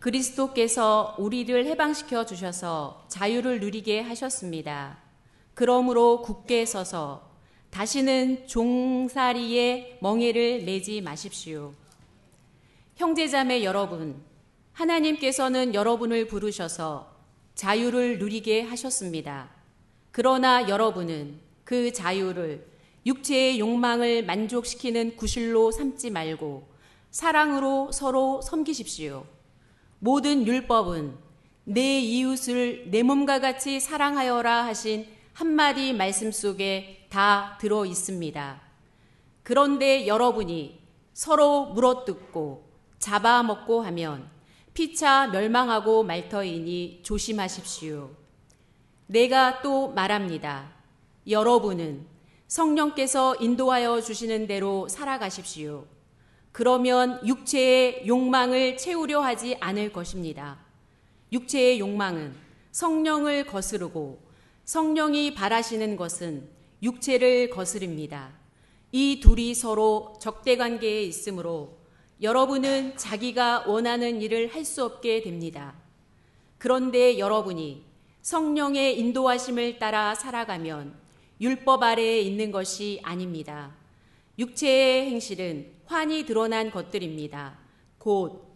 그리스도께서 우리를 해방시켜 주셔서 자유를 누리게 하셨습니다. 그러므로 굳게 서서 다시는 종살이의 멍해를 내지 마십시오. 형제자매 여러분, 하나님께서는 여러분을 부르셔서 자유를 누리게 하셨습니다. 그러나 여러분은 그 자유를 육체의 욕망을 만족시키는 구실로 삼지 말고 사랑으로 서로 섬기십시오. 모든 율법은 내 이웃을 내 몸과 같이 사랑하여라 하신 한마디 말씀 속에 다 들어 있습니다. 그런데 여러분이 서로 물어뜯고 잡아먹고 하면 피차 멸망하고 말 터이니 조심하십시오. 내가 또 말합니다. 여러분은 성령께서 인도하여 주시는 대로 살아가십시오. 그러면 육체의 욕망을 채우려 하지 않을 것입니다. 육체의 욕망은 성령을 거스르고 성령이 바라시는 것은 육체를 거스릅니다. 이 둘이 서로 적대 관계에 있으므로 여러분은 자기가 원하는 일을 할 수 없게 됩니다. 그런데 여러분이 성령의 인도하심을 따라 살아가면 율법 아래에 있는 것이 아닙니다. 육체의 행실은 환히 드러난 것들입니다. 곧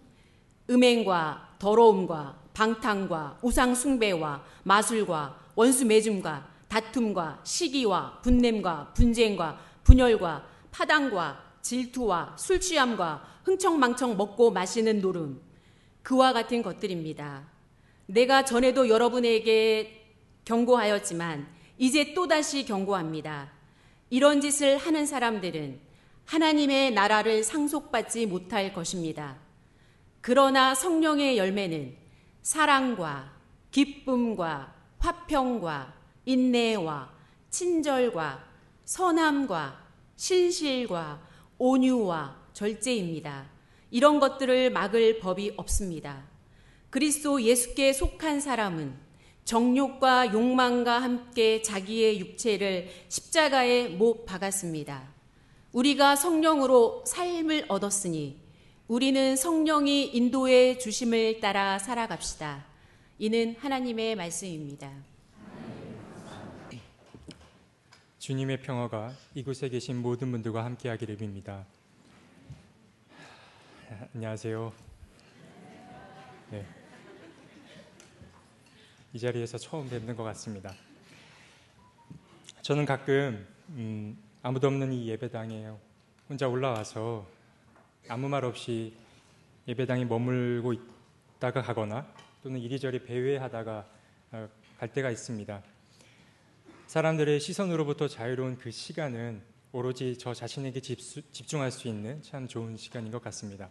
음행과 더러움과 방탕과 우상숭배와 마술과 원수 매줌과 다툼과 시기와 분냄과 분쟁과 분열과 파당과 질투와 술 취함과 흥청망청 먹고 마시는 노름 그와 같은 것들입니다. 내가 전에도 여러분에게 경고하였지만 이제 또다시 경고합니다. 이런 짓을 하는 사람들은 하나님의 나라를 상속받지 못할 것입니다. 그러나 성령의 열매는 사랑과 기쁨과 화평과 인내와 친절과 선함과 신실과 온유와 절제입니다. 이런 것들을 막을 법이 없습니다. 그리스도 예수께 속한 사람은 정욕과 욕망과 함께 자기의 육체를 십자가에 못 박았습니다. 우리가 성령으로 삶을 얻었으니 우리는 성령이 인도해 주심을 따라 살아갑시다. 이는 하나님의 말씀입니다. 주님의 평화가 이곳에 계신 모든 분들과 함께하기를 빕니다. 안녕하세요. 네. 이 자리에서 처음 뵙는 것 같습니다. 저는 가끔 음, 아무도 없는 이 예배당에 혼자 올라와서 아무 말 없이 예배당에 머물고 있다가 가거나 또는 이리저리 배회하다가 어, 갈 때가 있습니다. 사람들의 시선으로부터 자유로운 그 시간은 오로지 저 자신에게 집수, 집중할 수 있는 참 좋은 시간인 것 같습니다.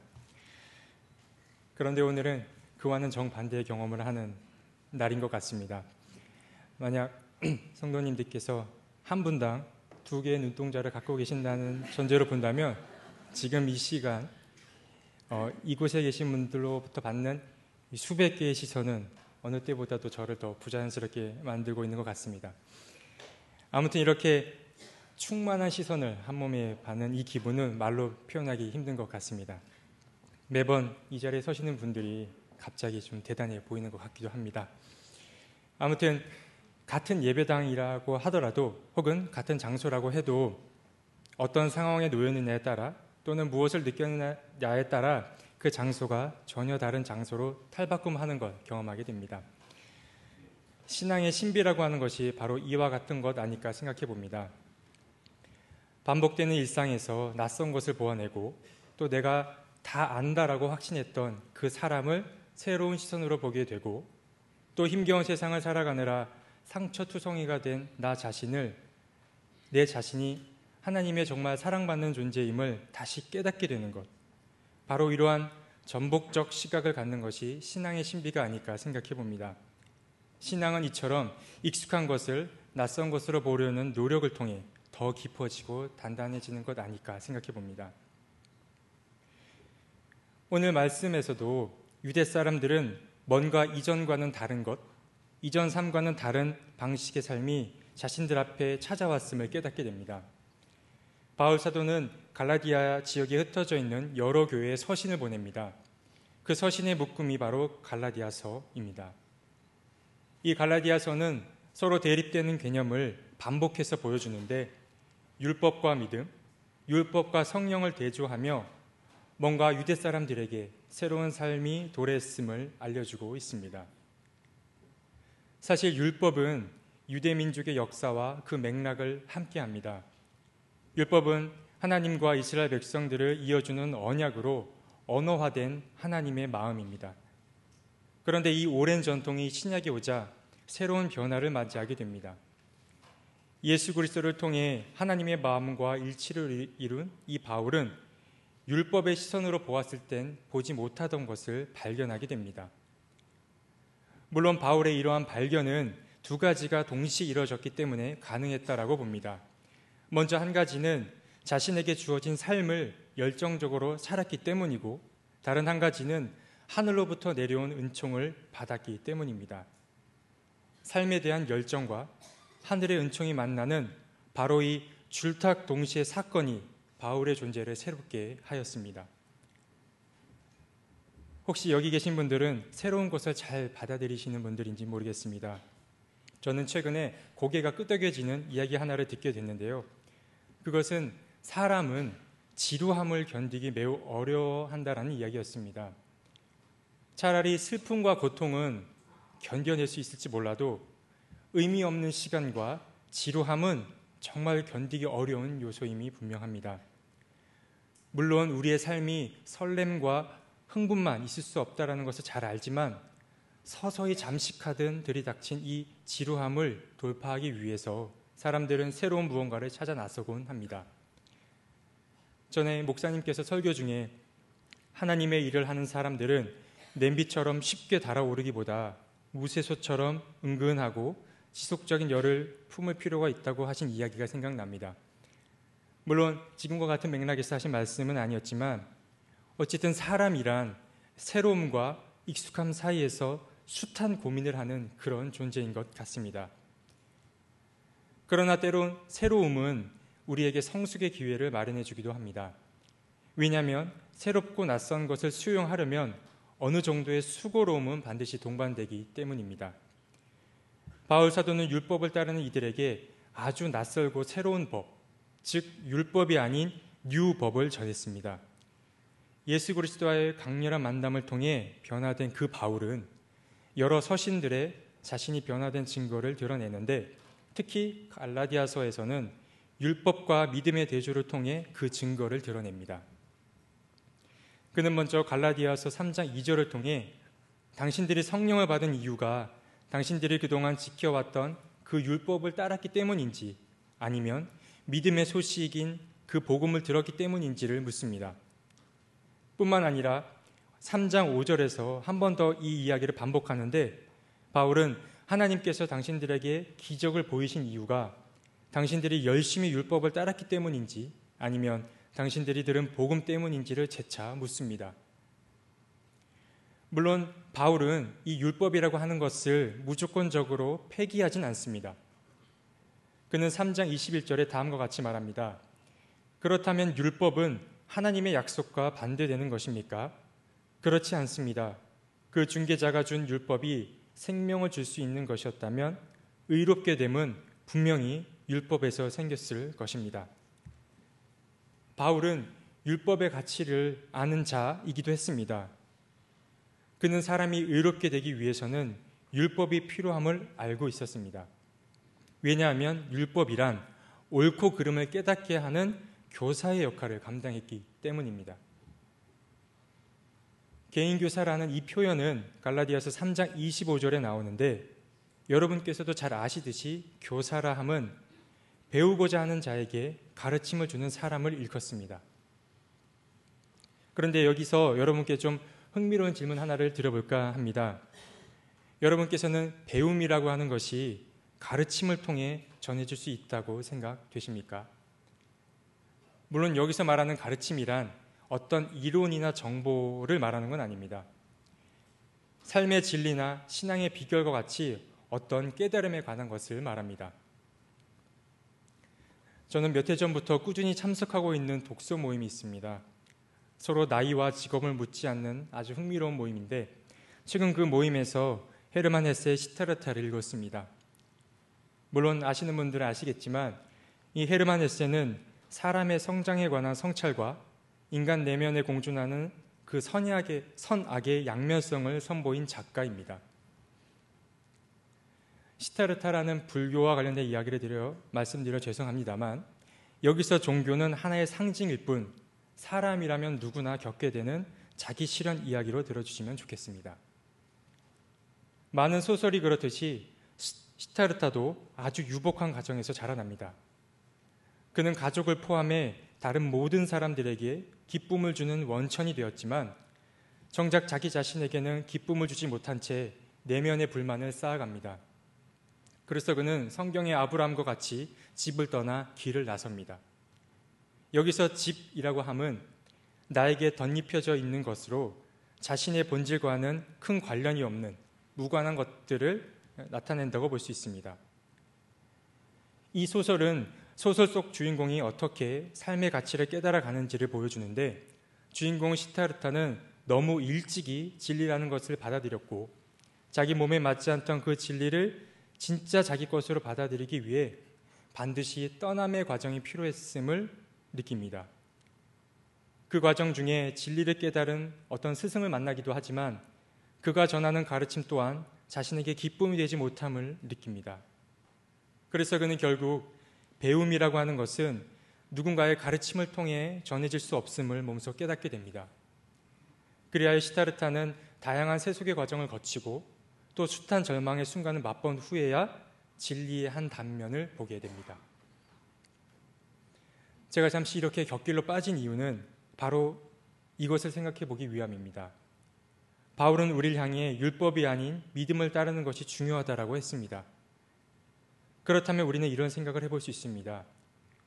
그런데 오늘은 그와는 정반대의 경험을 하는 날인 것 같습니다. 만약 성도님들께서 한 분당 두 개의 눈동자를 갖고 계신다는 전제로 본다면 지금 이 시간 어, 이곳에 계신 분들로부터 받는 수백 개의 시선은 어느 때보다도 저를 더 부자연스럽게 만들고 있는 것 같습니다. 아무튼 이렇게 충만한 시선을 한 몸에 받는 이 기분은 말로 표현하기 힘든 것 같습니다. 매번 이 자리에 서시는 분들이 갑자기 좀 대단해 보이는 것 같기도 합니다. 아무튼 같은 예배당이라고 하더라도 혹은 같은 장소라고 해도 어떤 상황에 놓였느냐에 따라 또는 무엇을 느꼈느냐에 따라 그 장소가 전혀 다른 장소로 탈바꿈하는 걸 경험하게 됩니다. 신앙의 신비라고 하는 것이 바로 이와 같은 것 아닐까 생각해 봅니다. 반복되는 일상에서 낯선 것을 보아내고 또 내가 다 안다라고 확신했던 그 사람을 새로운 시선으로 보게 되고 또 힘겨운 세상을 살아가느라 상처투성이가 된 나 자신을 내 자신이 하나님의 정말 사랑받는 존재임을 다시 깨닫게 되는 것. 바로 이러한 전복적 시각을 갖는 것이 신앙의 신비가 아닐까 생각해 봅니다. 신앙은 이처럼 익숙한 것을 낯선 것으로 보려는 노력을 통해 더 깊어지고 단단해지는 것 아닐까 생각해 봅니다. 오늘 말씀에서도 유대 사람들은 뭔가 이전과는 다른 것, 이전 삶과는 다른 방식의 삶이 자신들 앞에 찾아왔음을 깨닫게 됩니다. 바울 사도는 갈라디아 지역에 흩어져 있는 여러 교회에 서신을 보냅니다. 그 서신의 묶음이 바로 갈라디아서입니다. 이 갈라디아서는 서로 대립되는 개념을 반복해서 보여주는데 율법과 믿음, 율법과 성령을 대조하며 뭔가 유대 사람들에게 새로운 삶이 도래했음을 알려주고 있습니다. 사실 율법은 유대 민족의 역사와 그 맥락을 함께 합니다. 율법은 하나님과 이스라엘 백성들을 이어주는 언약으로 언어화된 하나님의 마음입니다. 그런데 이 오랜 전통이 신약에 오자 새로운 변화를 맞이하게 됩니다. 예수 그리스도를 통해 하나님의 마음과 일치를 이룬 이 바울은 율법의 시선으로 보았을 땐 보지 못하던 것을 발견하게 됩니다. 물론 바울의 이러한 발견은 두 가지가 동시에 이뤄졌기 때문에 가능했다라고 봅니다. 먼저 한 가지는 자신에게 주어진 삶을 열정적으로 살았기 때문이고 다른 한 가지는 하늘로부터 내려온 은총을 받았기 때문입니다. 삶에 대한 열정과 하늘의 은총이 만나는 바로 이 줄탁 동시의 사건이 바울의 존재를 새롭게 하였습니다. 혹시 여기 계신 분들은 새로운 것을 잘 받아들이시는 분들인지 모르겠습니다. 저는 최근에 고개가 끄덕여지는 이야기 하나를 듣게 됐는데요. 그것은 사람은 지루함을 견디기 매우 어려워한다라는 이야기였습니다. 차라리 슬픔과 고통은 견뎌낼 수 있을지 몰라도 의미 없는 시간과 지루함은 정말 견디기 어려운 요소임이 분명합니다. 물론 우리의 삶이 설렘과 흥분만 있을 수 없다라는 것을 잘 알지만 서서히 잠식하든 들이닥친 이 지루함을 돌파하기 위해서 사람들은 새로운 무언가를 찾아 나서곤 합니다. 전에 목사님께서 설교 중에 하나님의 일을 하는 사람들은 냄비처럼 쉽게 달아오르기보다 무쇠소처럼 은근하고 지속적인 열을 품을 필요가 있다고 하신 이야기가 생각납니다. 물론 지금과 같은 맥락에서 하신 말씀은 아니었지만 어쨌든 사람이란 새로움과 익숙함 사이에서 숱한 고민을 하는 그런 존재인 것 같습니다. 그러나 때론 새로움은 우리에게 성숙의 기회를 마련해 주기도 합니다. 왜냐하면 새롭고 낯선 것을 수용하려면 어느 정도의 수고로움은 반드시 동반되기 때문입니다. 바울 사도는 율법을 따르는 이들에게 아주 낯설고 새로운 법, 즉 율법이 아닌 뉴법을 전했습니다. 예수 그리스도와의 강렬한 만남을 통해 변화된 그 바울은 여러 서신들의 자신이 변화된 증거를 드러내는데 특히 갈라디아서에서는 율법과 믿음의 대조를 통해 그 증거를 드러냅니다. 그는 먼저 갈라디아서 3장 2절을 통해 당신들이 성령을 받은 이유가 당신들이 그동안 지켜왔던 그 율법을 따랐기 때문인지 아니면 믿음의 소식인 그 복음을 들었기 때문인지를 묻습니다. 뿐만 아니라 3장 5절에서 한 번 더 이 이야기를 반복하는데 바울은 하나님께서 당신들에게 기적을 보이신 이유가 당신들이 열심히 율법을 따랐기 때문인지 아니면 당신들이 들은 복음 때문인지를 재차 묻습니다. 물론 바울은 이 율법이라고 하는 것을 무조건적으로 폐기하진 않습니다. 그는 3장 21절에 다음과 같이 말합니다. 그렇다면 율법은 하나님의 약속과 반대되는 것입니까? 그렇지 않습니다. 그 중개자가 준 율법이 생명을 줄 수 있는 것이었다면 의롭게 됨은 분명히 율법에서 생겼을 것입니다. 바울은 율법의 가치를 아는 자이기도 했습니다. 그는 사람이 의롭게 되기 위해서는 율법이 필요함을 알고 있었습니다. 왜냐하면 율법이란 옳고 그름을 깨닫게 하는 교사의 역할을 감당했기 때문입니다. 개인 교사라는 이 표현은 갈라디아서 3장 25절에 나오는데 여러분께서도 잘 아시듯이 교사라 함은 배우고자 하는 자에게 가르침을 주는 사람을 일컫습니다. 그런데 여기서 여러분께 좀 흥미로운 질문 하나를 드려볼까 합니다. 여러분께서는 배움이라고 하는 것이 가르침을 통해 전해질 수 있다고 생각되십니까? 물론 여기서 말하는 가르침이란 어떤 이론이나 정보를 말하는 건 아닙니다. 삶의 진리나 신앙의 비결과 같이 어떤 깨달음에 관한 것을 말합니다. 저는 몇 해 전부터 꾸준히 참석하고 있는 독서 모임이 있습니다. 서로 나이와 직업을 묻지 않는 아주 흥미로운 모임인데 최근 그 모임에서 헤르만 헤세의 시타르타를 읽었습니다. 물론 아시는 분들은 아시겠지만 이 헤르만 헤세는 사람의 성장에 관한 성찰과 인간 내면에 공존하는 그 선악의, 선악의 양면성을 선보인 작가입니다. 시타르타라는 불교와 관련된 이야기를 드려 말씀드려 죄송합니다만 여기서 종교는 하나의 상징일 뿐 사람이라면 누구나 겪게 되는 자기 실현 이야기로 들어주시면 좋겠습니다. 많은 소설이 그렇듯이 시타르타도 아주 유복한 가정에서 자라납니다. 그는 가족을 포함해 다른 모든 사람들에게 기쁨을 주는 원천이 되었지만 정작 자기 자신에게는 기쁨을 주지 못한 채 내면의 불만을 쌓아갑니다. 그래서 그는 성경의 아브라함과 같이 집을 떠나 길을 나섭니다. 여기서 집이라고 함은 나에게 덧입혀져 있는 것으로 자신의 본질과는 큰 관련이 없는 무관한 것들을 나타낸다고 볼 수 있습니다. 이 소설은 소설 속 주인공이 어떻게 삶의 가치를 깨달아 가는지를 보여주는데 주인공 시타르타는 너무 일찍이 진리라는 것을 받아들였고 자기 몸에 맞지 않던 그 진리를 진짜 자기 것으로 받아들이기 위해 반드시 떠남의 과정이 필요했음을 느낍니다. 그 과정 중에 진리를 깨달은 어떤 스승을 만나기도 하지만 그가 전하는 가르침 또한 자신에게 기쁨이 되지 못함을 느낍니다. 그래서 그는 결국 배움이라고 하는 것은 누군가의 가르침을 통해 전해질 수 없음을 몸소 깨닫게 됩니다. 그리하여 시타르타는 다양한 세속의 과정을 거치고 또 숱한 절망의 순간을 맛본 후에야 진리의 한 단면을 보게 됩니다. 제가 잠시 이렇게 격길로 빠진 이유는 바로 이것을 생각해 보기 위함입니다. 바울은 우리를 향해 율법이 아닌 믿음을 따르는 것이 중요하다라고 했습니다. 그렇다면 우리는 이런 생각을 해볼 수 있습니다.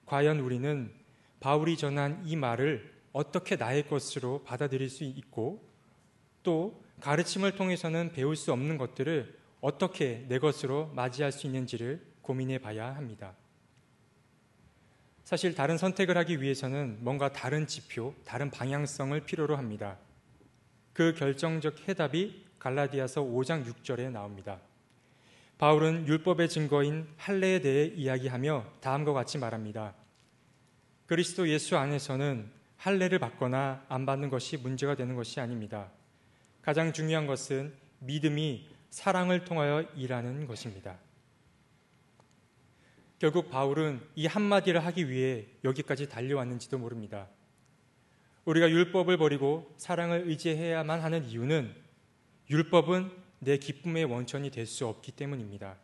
과연 우리는 바울이 전한 이 말을 어떻게 나의 것으로 받아들일 수 있고 또 가르침을 통해서는 배울 수 없는 것들을 어떻게 내 것으로 맞이할 수 있는지를 고민해 봐야 합니다. 사실 다른 선택을 하기 위해서는 뭔가 다른 지표, 다른 방향성을 필요로 합니다. 그 결정적 해답이 갈라디아서 5장 6절에 나옵니다. 바울은 율법의 증거인 할례에 대해 이야기하며 다음과 같이 말합니다. 그리스도 예수 안에서는 할례를 받거나 안 받는 것이 문제가 되는 것이 아닙니다. 가장 중요한 것은 믿음이 사랑을 통하여 일하는 것입니다. 결국 바울은 이 한마디를 하기 위해 여기까지 달려왔는지도 모릅니다. 우리가 율법을 버리고 사랑을 의지해야만 하는 이유는 율법은 내 기쁨의 원천이 될 수 없기 때문입니다.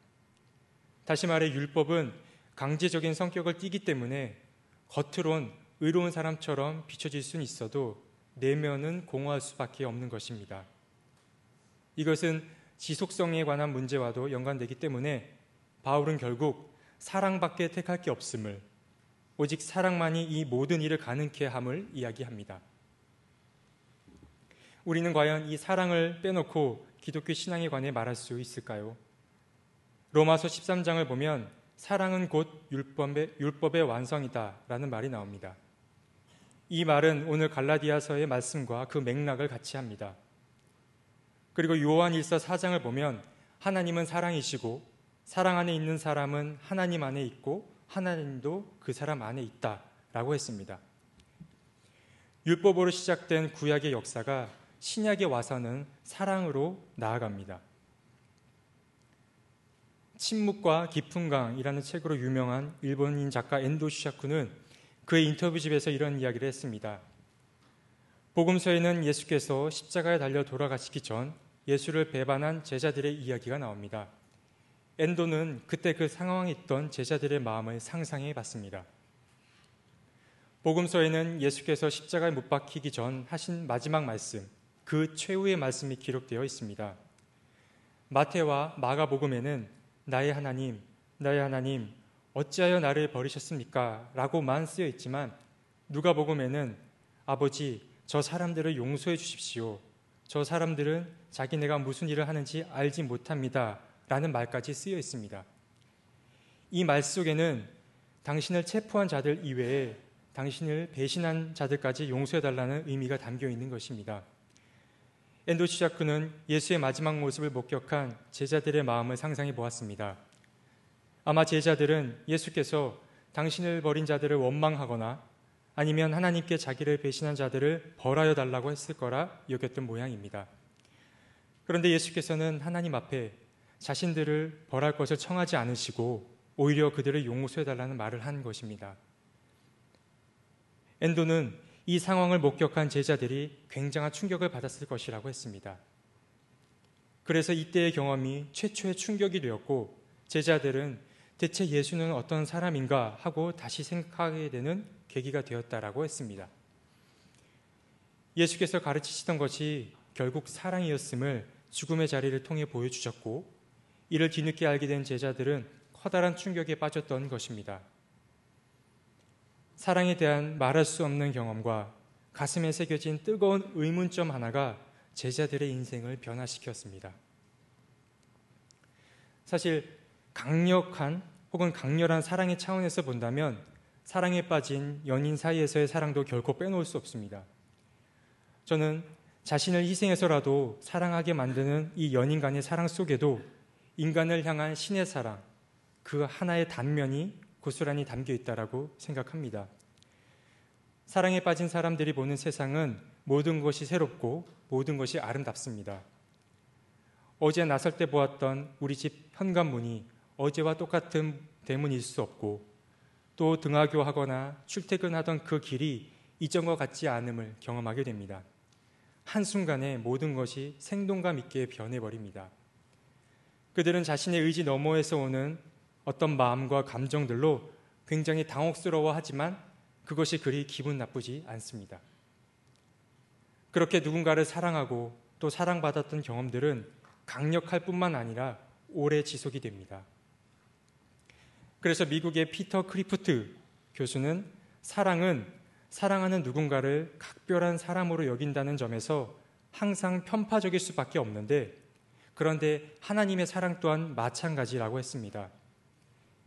다시 말해 율법은 강제적인 성격을 띠기 때문에 겉으론 의로운 사람처럼 비춰질 수는 있어도 내면은 공허할 수밖에 없는 것입니다. 이것은 지속성에 관한 문제와도 연관되기 때문에 바울은 결국 사랑밖에 택할 게 없음을 오직 사랑만이 이 모든 일을 가능케 함을 이야기합니다. 우리는 과연 이 사랑을 빼놓고 기독교 신앙에 관해 말할 수 있을까요? 로마서 13장을 보면 사랑은 곧 율법의, 율법의 완성이다 라는 말이 나옵니다. 이 말은 오늘 갈라디아서의 말씀과 그 맥락을 같이 합니다. 그리고 요한 1서 4장을 보면 하나님은 사랑이시고 사랑 안에 있는 사람은 하나님 안에 있고 하나님도 그 사람 안에 있다라고 했습니다. 율법으로 시작된 구약의 역사가 신약에 와서는 사랑으로 나아갑니다. 침묵과 깊은 강이라는 책으로 유명한 일본인 작가 엔도 시샤쿠는 그의 인터뷰집에서 이런 이야기를 했습니다. 복음서에는 예수께서 십자가에 달려 돌아가시기 전 예수를 배반한 제자들의 이야기가 나옵니다. 엔도는 그때 그 상황에 있던 제자들의 마음을 상상해 봤습니다. 복음서에는 예수께서 십자가에 못 박히기 전 하신 마지막 말씀, 그 최후의 말씀이 기록되어 있습니다. 마태와 마가복음에는 나의 하나님, 나의 하나님, 어찌하여 나를 버리셨습니까? 라고만 쓰여 있지만 누가복음에는 아버지, 저 사람들을 용서해 주십시오. 저 사람들은 자기네가 무슨 일을 하는지 알지 못합니다. 라는 말까지 쓰여 있습니다. 이 말 속에는 당신을 체포한 자들 이외에 당신을 배신한 자들까지 용서해달라는 의미가 담겨 있는 것입니다. 엔도 시자크는 예수의 마지막 모습을 목격한 제자들의 마음을 상상해 보았습니다. 아마 제자들은 예수께서 당신을 버린 자들을 원망하거나 아니면 하나님께 자기를 배신한 자들을 벌하여 달라고 했을 거라 여겼던 모양입니다. 그런데 예수께서는 하나님 앞에 자신들을 벌할 것을 청하지 않으시고 오히려 그들을 용서해 달라는 말을 한 것입니다. 엔도는 이 상황을 목격한 제자들이 굉장한 충격을 받았을 것이라고 했습니다. 그래서 이때의 경험이 최초의 충격이 되었고 제자들은 대체 예수는 어떤 사람인가 하고 다시 생각하게 되는 계기가 되었다라고 했습니다. 예수께서 가르치시던 것이 결국 사랑이었음을 죽음의 자리를 통해 보여주셨고 이를 뒤늦게 알게 된 제자들은 커다란 충격에 빠졌던 것입니다. 사랑에 대한 말할 수 없는 경험과 가슴에 새겨진 뜨거운 의문점 하나가 제자들의 인생을 변화시켰습니다. 사실 강력한 혹은 강렬한 사랑의 차원에서 본다면 사랑에 빠진 연인 사이에서의 사랑도 결코 빼놓을 수 없습니다. 저는 자신을 희생해서라도 사랑하게 만드는 이 연인 간의 사랑 속에도 인간을 향한 신의 사랑, 그 하나의 단면이 고스란히 담겨 있다라고 생각합니다. 사랑에 빠진 사람들이 보는 세상은 모든 것이 새롭고 모든 것이 아름답습니다. 어제 나설 때 보았던 우리 집 현관문이 어제와 똑같은 대문일 수 없고 또 등하교하거나 출퇴근하던 그 길이 이전과 같지 않음을 경험하게 됩니다. 한순간에 모든 것이 생동감 있게 변해버립니다. 그들은 자신의 의지 너머에서 오는 어떤 마음과 감정들로 굉장히 당혹스러워 하지만 그것이 그리 기분 나쁘지 않습니다. 그렇게 누군가를 사랑하고 또 사랑받았던 경험들은 강력할 뿐만 아니라 오래 지속이 됩니다. 그래서 미국의 피터 크리프트 교수는 사랑은 사랑하는 누군가를 각별한 사람으로 여긴다는 점에서 항상 편파적일 수밖에 없는데 그런데 하나님의 사랑 또한 마찬가지라고 했습니다.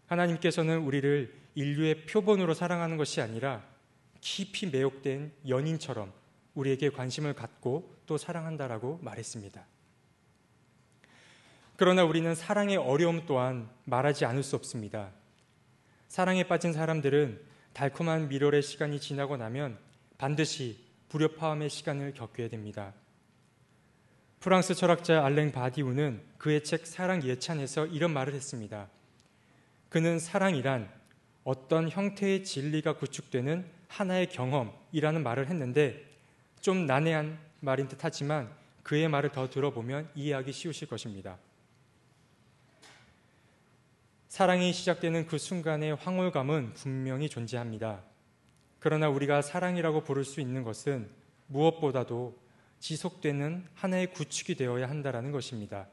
하나님께서는 우리를 인류의 표본으로 사랑하는 것이 아니라 깊이 매혹된 연인처럼 우리에게 관심을 갖고 또 사랑한다라고 말했습니다. 그러나 우리는 사랑의 어려움 또한 말하지 않을 수 없습니다. 사랑에 빠진 사람들은 달콤한 미련의 시간이 지나고 나면 반드시 불협화음의 시간을 겪게 됩니다. 프랑스 철학자 알랭 바디우는 그의 책 사랑 예찬에서 이런 말을 했습니다. 그는 사랑이란 어떤 형태의 진리가 구축되는 하나의 경험이라는 말을 했는데 좀 난해한 말인 듯 하지만 그의 말을 더 들어보면 이해하기 쉬우실 것입니다. 사랑이 시작되는 그 순간의 황홀감은 분명히 존재합니다. 그러나 우리가 사랑이라고 부를 수 있는 것은 무엇보다도 지속되는 하나의 구축이 되어야 한다라는 것입니다.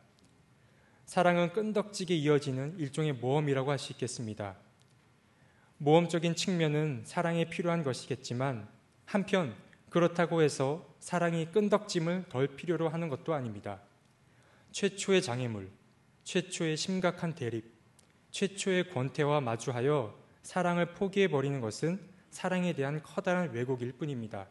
사랑은 끈덕지게 이어지는 일종의 모험이라고 할 수 있겠습니다. 모험적인 측면은 사랑에 필요한 것이겠지만 한편 그렇다고 해서 사랑이 끈덕짐을 덜 필요로 하는 것도 아닙니다. 최초의 장애물, 최초의 심각한 대립, 최초의 권태와 마주하여 사랑을 포기해버리는 것은 사랑에 대한 커다란 왜곡일 뿐입니다.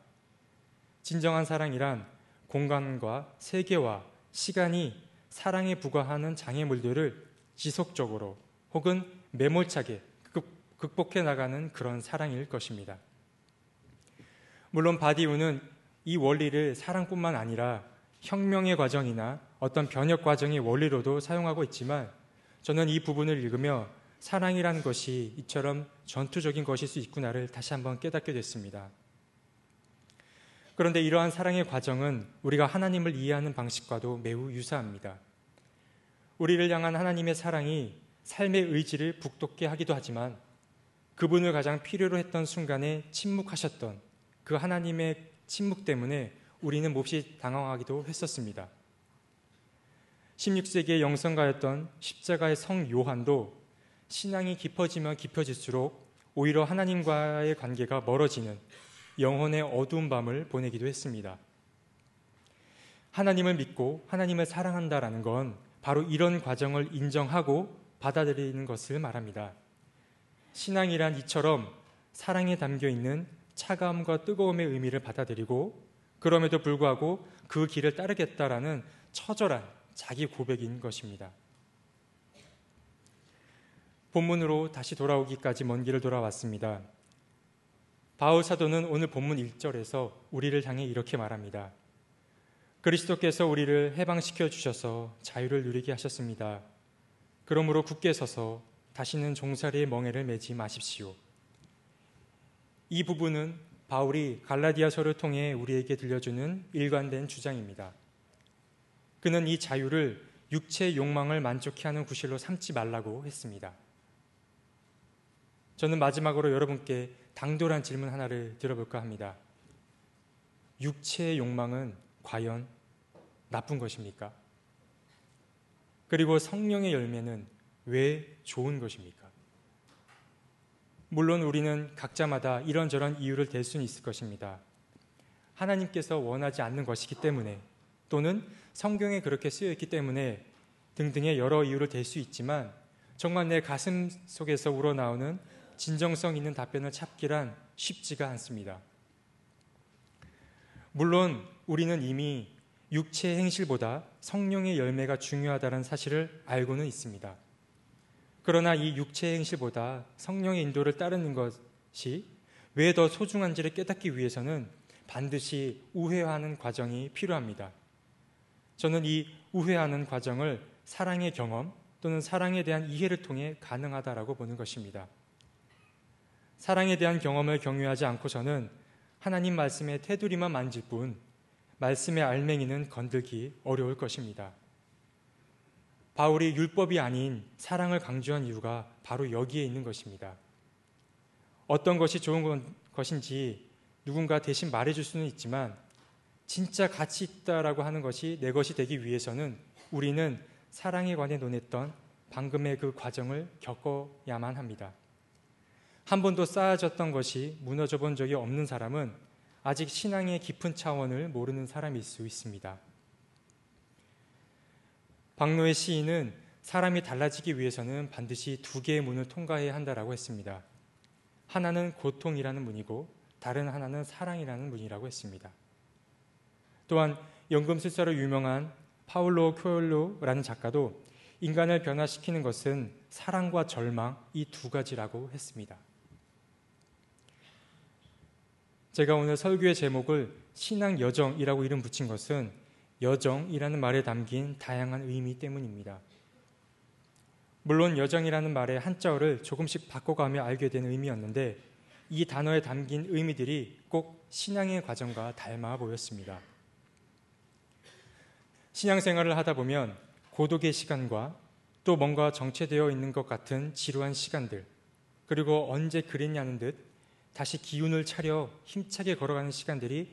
진정한 사랑이란 공간과 세계와 시간이 사랑에 부과하는 장애물들을 지속적으로 혹은 매몰차게 극복해 나가는 그런 사랑일 것입니다. 물론 바디우는 이 원리를 사랑뿐만 아니라 혁명의 과정이나 어떤 변혁 과정의 원리로도 사용하고 있지만 저는 이 부분을 읽으며 사랑이라는 것이 이처럼 전투적인 것일 수 있구나를 다시 한번 깨닫게 됐습니다. 그런데 이러한 사랑의 과정은 우리가 하나님을 이해하는 방식과도 매우 유사합니다. 우리를 향한 하나님의 사랑이 삶의 의지를 북돋게 하기도 하지만 그분을 가장 필요로 했던 순간에 침묵하셨던 그 하나님의 침묵 때문에 우리는 몹시 당황하기도 했었습니다. 16세기의 영성가였던 십자가의 성 요한도 신앙이 깊어지면 깊어질수록 오히려 하나님과의 관계가 멀어지는 영혼의 어두운 밤을 보내기도 했습니다. 하나님을 믿고 하나님을 사랑한다라는 건 바로 이런 과정을 인정하고 받아들이는 것을 말합니다. 신앙이란 이처럼 사랑에 담겨 있는 차가움과 뜨거움의 의미를 받아들이고 그럼에도 불구하고 그 길을 따르겠다라는 처절한 자기 고백인 것입니다. 본문으로 다시 돌아오기까지 먼 길을 돌아왔습니다. 바울 사도는 오늘 본문 1절에서 우리를 향해 이렇게 말합니다. 그리스도께서 우리를 해방시켜 주셔서 자유를 누리게 하셨습니다. 그러므로 굳게 서서 다시는 종살이의 멍에를 매지 마십시오. 이 부분은 바울이 갈라디아서를 통해 우리에게 들려주는 일관된 주장입니다. 그는 이 자유를 육체의 욕망을 만족해 하는 구실로 삼지 말라고 했습니다. 저는 마지막으로 여러분께 당돌한 질문 하나를 들어볼까 합니다. 육체의 욕망은 과연 나쁜 것입니까? 그리고 성령의 열매는 왜 좋은 것입니까? 물론 우리는 각자마다 이런저런 이유를 댈 수는 있을 것입니다. 하나님께서 원하지 않는 것이기 때문에 또는 성경에 그렇게 쓰여 있기 때문에 등등의 여러 이유를 댈 수 있지만 정말 내 가슴 속에서 우러나오는 진정성 있는 답변을 찾기란 쉽지가 않습니다. 물론 우리는 이미 육체의 행실보다 성령의 열매가 중요하다는 사실을 알고는 있습니다. 그러나 이 육체의 행실보다 성령의 인도를 따르는 것이 왜 더 소중한지를 깨닫기 위해서는 반드시 우회하는 과정이 필요합니다. 저는 이 우회하는 과정을 사랑의 경험 또는 사랑에 대한 이해를 통해 가능하다라고 보는 것입니다. 사랑에 대한 경험을 경유하지 않고서는 하나님 말씀의 테두리만 만질 뿐 말씀의 알맹이는 건들기 어려울 것입니다. 바울이 율법이 아닌 사랑을 강조한 이유가 바로 여기에 있는 것입니다. 어떤 것이 좋은 것인지 누군가 대신 말해줄 수는 있지만 진짜 가치 있다라고 하는 것이 내 것이 되기 위해서는 우리는 사랑에 관해 논했던 방금의 그 과정을 겪어야만 합니다. 한 번도 쌓아졌던 것이 무너져 본 적이 없는 사람은 아직 신앙의 깊은 차원을 모르는 사람일 수 있습니다. 박노의 시인은 사람이 달라지기 위해서는 반드시 두 개의 문을 통과해야 한다라고 했습니다. 하나는 고통이라는 문이고 다른 하나는 사랑이라는 문이라고 했습니다. 또한 연금술사로 유명한 파울로 쿄올로라는 작가도 인간을 변화시키는 것은 사랑과 절망 이 두 가지라고 했습니다. 제가 오늘 설교의 제목을 신앙 여정이라고 이름 붙인 것은 여정이라는 말에 담긴 다양한 의미 때문입니다. 물론 여정이라는 말의 한자어를 조금씩 바꿔가며 알게 된 의미였는데 이 단어에 담긴 의미들이 꼭 신앙의 과정과 닮아 보였습니다. 신앙생활을 하다 보면 고독의 시간과 또 뭔가 정체되어 있는 것 같은 지루한 시간들, 그리고 언제 그랬냐는 듯 다시 기운을 차려 힘차게 걸어가는 시간들이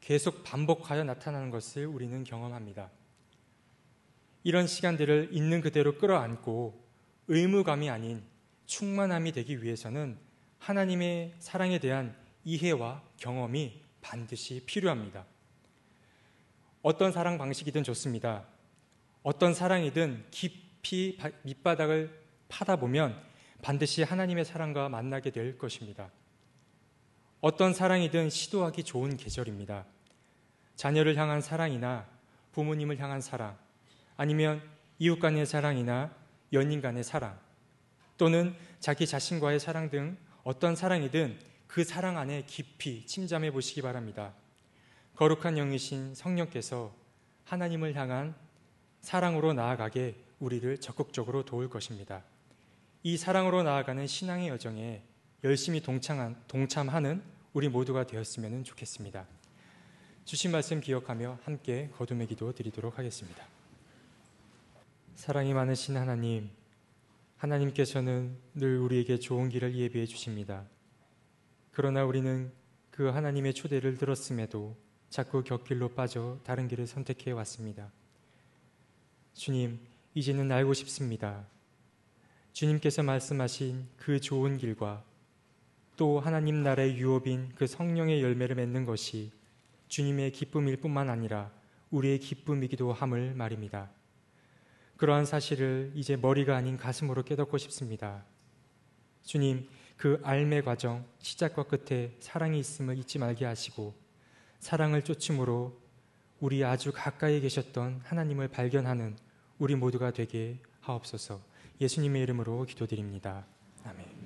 계속 반복하여 나타나는 것을 우리는 경험합니다. 이런 시간들을 있는 그대로 끌어안고 의무감이 아닌 충만함이 되기 위해서는 하나님의 사랑에 대한 이해와 경험이 반드시 필요합니다. 어떤 사랑 방식이든 좋습니다. 어떤 사랑이든 깊이 밑바닥을 파다 보면 반드시 하나님의 사랑과 만나게 될 것입니다. 어떤 사랑이든 시도하기 좋은 계절입니다. 자녀를 향한 사랑이나 부모님을 향한 사랑, 아니면 이웃 간의 사랑이나 연인 간의 사랑, 또는 자기 자신과의 사랑 등 어떤 사랑이든 그 사랑 안에 깊이 침잠해 보시기 바랍니다. 거룩한 영이신 성령께서 하나님을 향한 사랑으로 나아가게 우리를 적극적으로 도울 것입니다. 이 사랑으로 나아가는 신앙의 여정에 열심히 동참한, 동참하는 우리 모두가 되었으면 좋겠습니다. 주신 말씀 기억하며 함께 거듭의 기도 드리도록 하겠습니다. 사랑이 많으신 하나님, 하나님께서는 늘 우리에게 좋은 길을 예비해 주십니다. 그러나 우리는 그 하나님의 초대를 들었음에도 자꾸 곁길로 빠져 다른 길을 선택해 왔습니다. 주님, 이제는 알고 싶습니다. 주님께서 말씀하신 그 좋은 길과 또 하나님 나라의 유업인 그 성령의 열매를 맺는 것이 주님의 기쁨일 뿐만 아니라 우리의 기쁨이기도 함을 말입니다. 그러한 사실을 이제 머리가 아닌 가슴으로 깨닫고 싶습니다. 주님, 그 알매 과정, 시작과 끝에 사랑이 있음을 잊지 말게 하시고 사랑을 쫓음으로 우리 아주 가까이 계셨던 하나님을 발견하는 우리 모두가 되게 하옵소서 예수님의 이름으로 기도드립니다. 아멘.